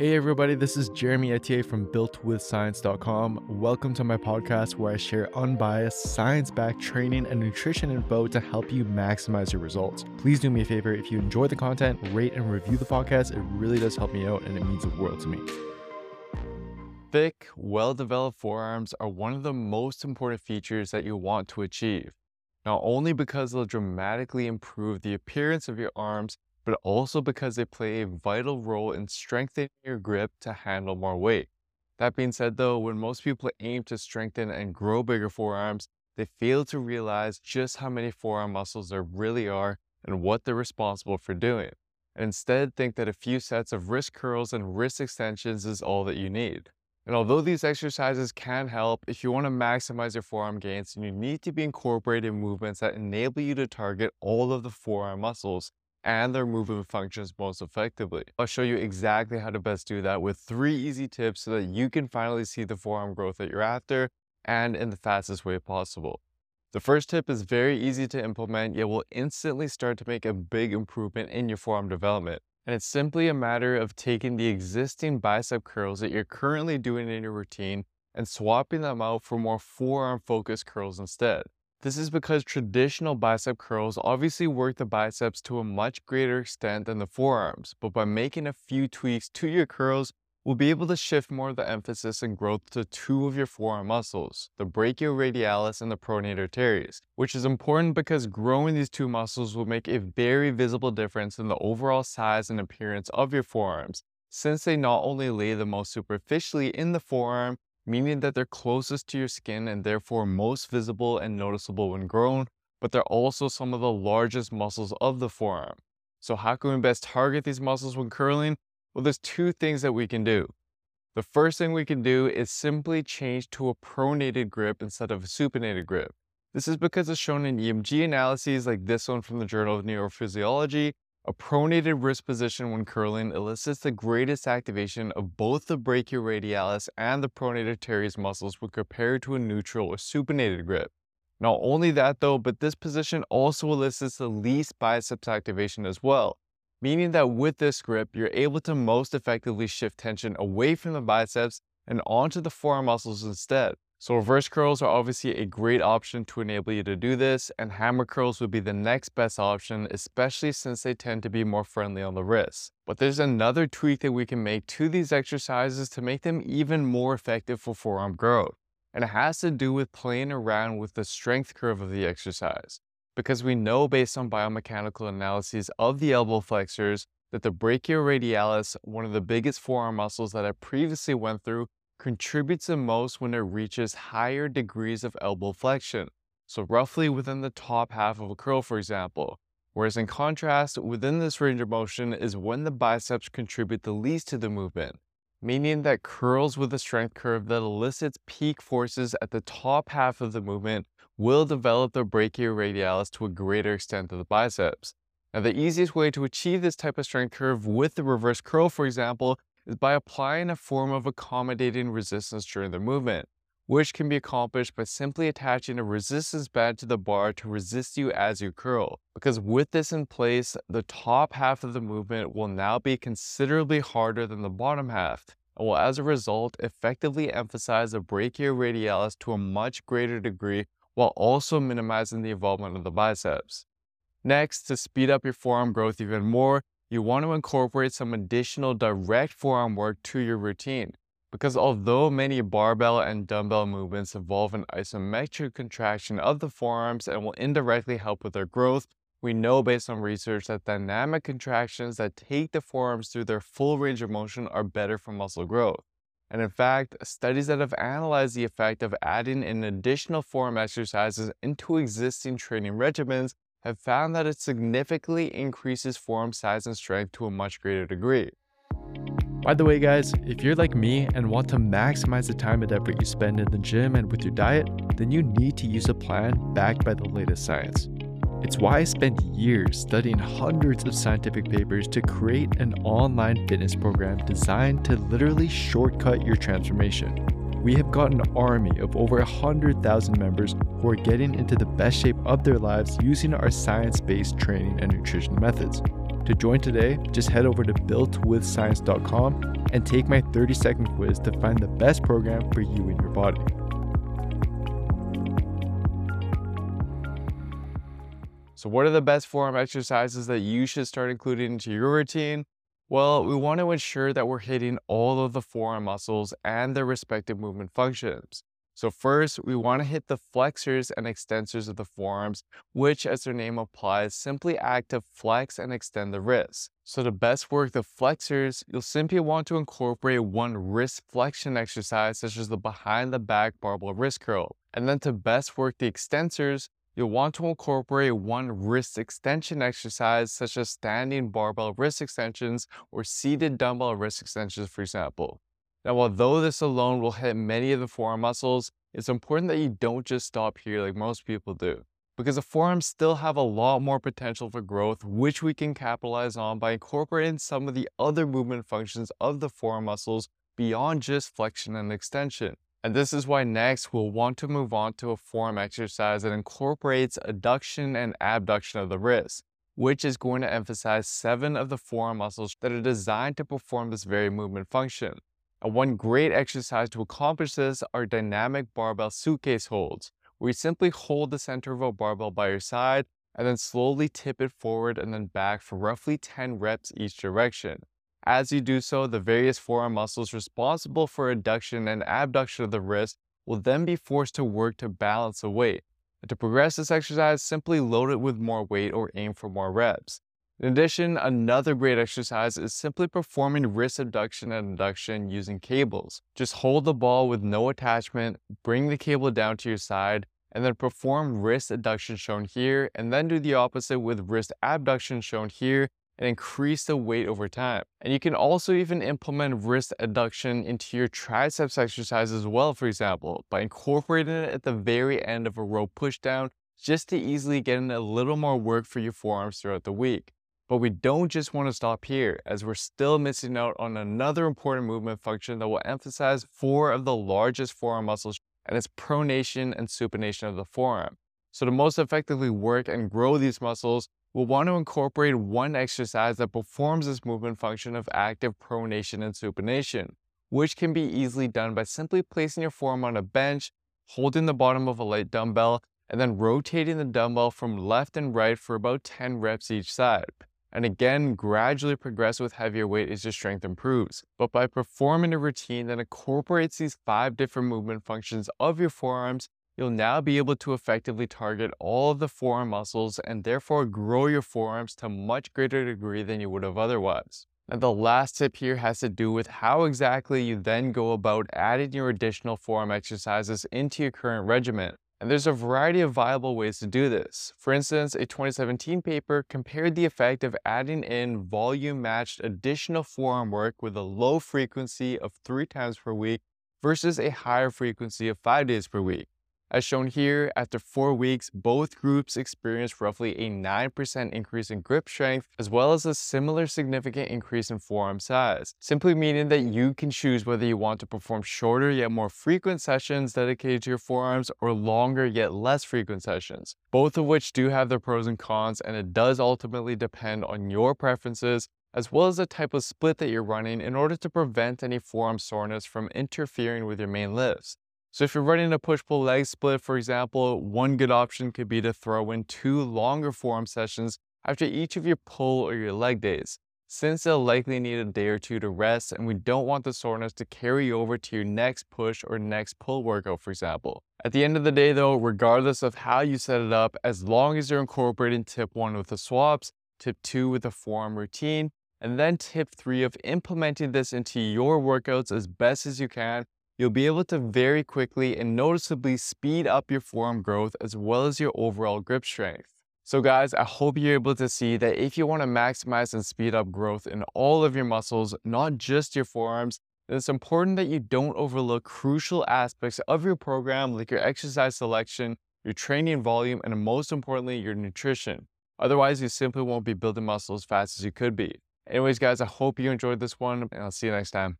Hey everybody, this is Jeremy Ethier from builtwithscience.com. Welcome to my podcast where I share unbiased, science-backed training and nutrition info to help you maximize your results. Please do me a favor, if you enjoy the content, rate and review the podcast. It really does help me out and it means the world to me. Thick, well-developed forearms are one of the most important features that you want to achieve. Not only because they'll dramatically improve the appearance of your arms, but also because they play a vital role in strengthening your grip to handle more weight. That being said, though, when most people aim to strengthen and grow bigger forearms, they fail to realize just how many forearm muscles there really are and what they're responsible for doing, and instead think that a few sets of wrist curls and wrist extensions is all that you need. And although these exercises can help, if you want to maximize your forearm gains, you need to be incorporating movements that enable you to target all of the forearm muscles and their movement functions most effectively. I'll show you exactly how to best do that with three easy tips so that you can finally see the forearm growth that you're after and in the fastest way possible. The first tip is very easy to implement, yet will instantly start to make a big improvement in your forearm development. And it's simply a matter of taking the existing bicep curls that you're currently doing in your routine and swapping them out for more forearm focused curls instead. This is because traditional bicep curls obviously work the biceps to a much greater extent than the forearms, but by making a few tweaks to your curls, we'll be able to shift more of the emphasis and growth to two of your forearm muscles, the brachioradialis and the pronator teres, which is important because growing these two muscles will make a very visible difference in the overall size and appearance of your forearms, since they not only lay the most superficially in the forearm, meaning that they're closest to your skin and therefore most visible and noticeable when grown, but they're also some of the largest muscles of the forearm. So how can we best target these muscles when curling? Well, there's two things that we can do. The first thing we can do is simply change to a pronated grip instead of a supinated grip. This is because it's shown in EMG analyses like this one from the Journal of Neurophysiology a pronated wrist position when curling elicits the greatest activation of both the brachioradialis and the pronator teres muscles when compared to a neutral or supinated grip. Not only that though, but this position also elicits the least biceps activation as well, meaning that with this grip, you're able to most effectively shift tension away from the biceps and onto the forearm muscles instead. So reverse curls are obviously a great option to enable you to do this, and hammer curls would be the next best option, especially since they tend to be more friendly on the wrists. But there's another tweak that we can make to these exercises to make them even more effective for forearm growth. And it has to do with playing around with the strength curve of the exercise. Because we know based on biomechanical analyses of the elbow flexors that the brachioradialis, one of the biggest forearm muscles that I previously went through, contributes the most when it reaches higher degrees of elbow flexion, so roughly within the top half of a curl, for example. Whereas in contrast, within this range of motion is when the biceps contribute the least to the movement, meaning that curls with a strength curve that elicits peak forces at the top half of the movement will develop the brachioradialis to a greater extent than the biceps. Now, the easiest way to achieve this type of strength curve with the reverse curl, for example, is by applying a form of accommodating resistance during the movement, which can be accomplished by simply attaching a resistance band to the bar to resist you as you curl. Because with this in place, the top half of the movement will now be considerably harder than the bottom half, and will as a result effectively emphasize the brachioradialis to a much greater degree while also minimizing the involvement of the biceps. Next, to speed up your forearm growth even more, you want to incorporate some additional direct forearm work to your routine. Because although many barbell and dumbbell movements involve an isometric contraction of the forearms and will indirectly help with their growth, we know based on research that dynamic contractions that take the forearms through their full range of motion are better for muscle growth. And in fact, studies that have analyzed the effect of adding in additional forearm exercises into existing training regimens have found that it significantly increases forearm size and strength to a much greater degree. By the way, guys, if you're like me and want to maximize the time and effort you spend in the gym and with your diet, then you need to use a plan backed by the latest science. It's why I spent years studying hundreds of scientific papers to create an online fitness program designed to literally shortcut your transformation. We have got an army of over 100,000 members who are getting into the best shape of their lives using our science based training and nutrition methods. To join today, just head over to builtwithscience.com and take my 30 second quiz to find the best program for you and your body. So, what are the best forearm exercises that you should start including into your routine? Well, we want to ensure that we're hitting all of the forearm muscles and their respective movement functions. So first, we want to hit the flexors and extensors of the forearms, which as their name applies, simply act to flex and extend the wrists. So to best work the flexors, you'll simply want to incorporate one wrist flexion exercise, such as the behind the back barbell wrist curl. And then to best work the extensors, you'll want to incorporate one wrist extension exercise, such as standing barbell wrist extensions or seated dumbbell wrist extensions, for example. Now, although this alone will hit many of the forearm muscles, it's important that you don't just stop here like most people do, because the forearms still have a lot more potential for growth, which we can capitalize on by incorporating some of the other movement functions of the forearm muscles beyond just flexion and extension. And this is why next we'll want to move on to a forearm exercise that incorporates adduction and abduction of the wrist, which is going to emphasize seven of the forearm muscles that are designed to perform this very movement function. And one great exercise to accomplish this are dynamic barbell suitcase holds, where you simply hold the center of a barbell by your side and then slowly tip it forward and then back for roughly 10 reps each direction. As you do so, the various forearm muscles responsible for adduction and abduction of the wrist will then be forced to work to balance the weight. And to progress this exercise, simply load it with more weight or aim for more reps. In addition, another great exercise is simply performing wrist abduction and adduction using cables. Just hold the ball with no attachment, bring the cable down to your side, and then perform wrist adduction shown here, and then do the opposite with wrist abduction shown here, and increase the weight over time. And you can also even implement wrist adduction into your triceps exercise as well, for example, by incorporating it at the very end of a rope pushdown, just to easily get in a little more work for your forearms throughout the week. But we don't just want to stop here, as we're still missing out on another important movement function that will emphasize four of the largest forearm muscles, and it's pronation and supination of the forearm. So to most effectively work and grow these muscles, we'll want to incorporate one exercise that performs this movement function of active pronation and supination, which can be easily done by simply placing your forearm on a bench, holding the bottom of a light dumbbell, and then rotating the dumbbell from left and right for about 10 reps each side and again gradually progress with heavier weight as your strength improves. But by performing a routine that incorporates these five different movement functions of your forearms, you'll now be able to effectively target all of the forearm muscles and therefore grow your forearms to a much greater degree than you would have otherwise. And the last tip here has to do with how exactly you then go about adding your additional forearm exercises into your current regimen. And there's a variety of viable ways to do this. For instance, a 2017 paper compared the effect of adding in volume matched additional forearm work with a low frequency of three times per week versus a higher frequency of five days per week. As shown here, after four weeks, both groups experienced roughly a 9% increase in grip strength, as well as a similar significant increase in forearm size, simply meaning that you can choose whether you want to perform shorter yet more frequent sessions dedicated to your forearms or longer yet less frequent sessions, both of which do have their pros and cons, and it does ultimately depend on your preferences as well as the type of split that you're running in order to prevent any forearm soreness from interfering with your main lifts. So if you're running a push-pull leg split, for example, one good option could be to throw in two longer forearm sessions after each of your pull or your leg days, since they'll likely need a day or two to rest and we don't want the soreness to carry over to your next push or next pull workout, for example. At the end of the day though, regardless of how you set it up, as long as you're incorporating tip one with the swaps, tip two with the forearm routine, and then tip three of implementing this into your workouts as best as you can, you'll be able to very quickly and noticeably speed up your forearm growth as well as your overall grip strength. So guys, I hope you're able to see that if you want to maximize and speed up growth in all of your muscles, not just your forearms, then it's important that you don't overlook crucial aspects of your program like your exercise selection, your training volume, and most importantly, your nutrition. Otherwise, you simply won't be building muscle as fast as you could be. Anyways, guys, I hope you enjoyed this one, and I'll see you next time.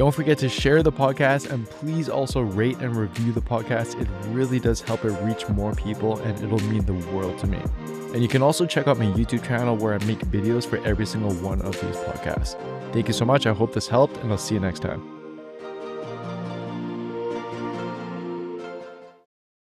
Don't forget to share the podcast and please also rate and review the podcast. It really does help it reach more people and it'll mean the world to me. And you can also check out my YouTube channel where I make videos for every single one of these podcasts. Thank you so much. I hope this helped, and I'll see you next time.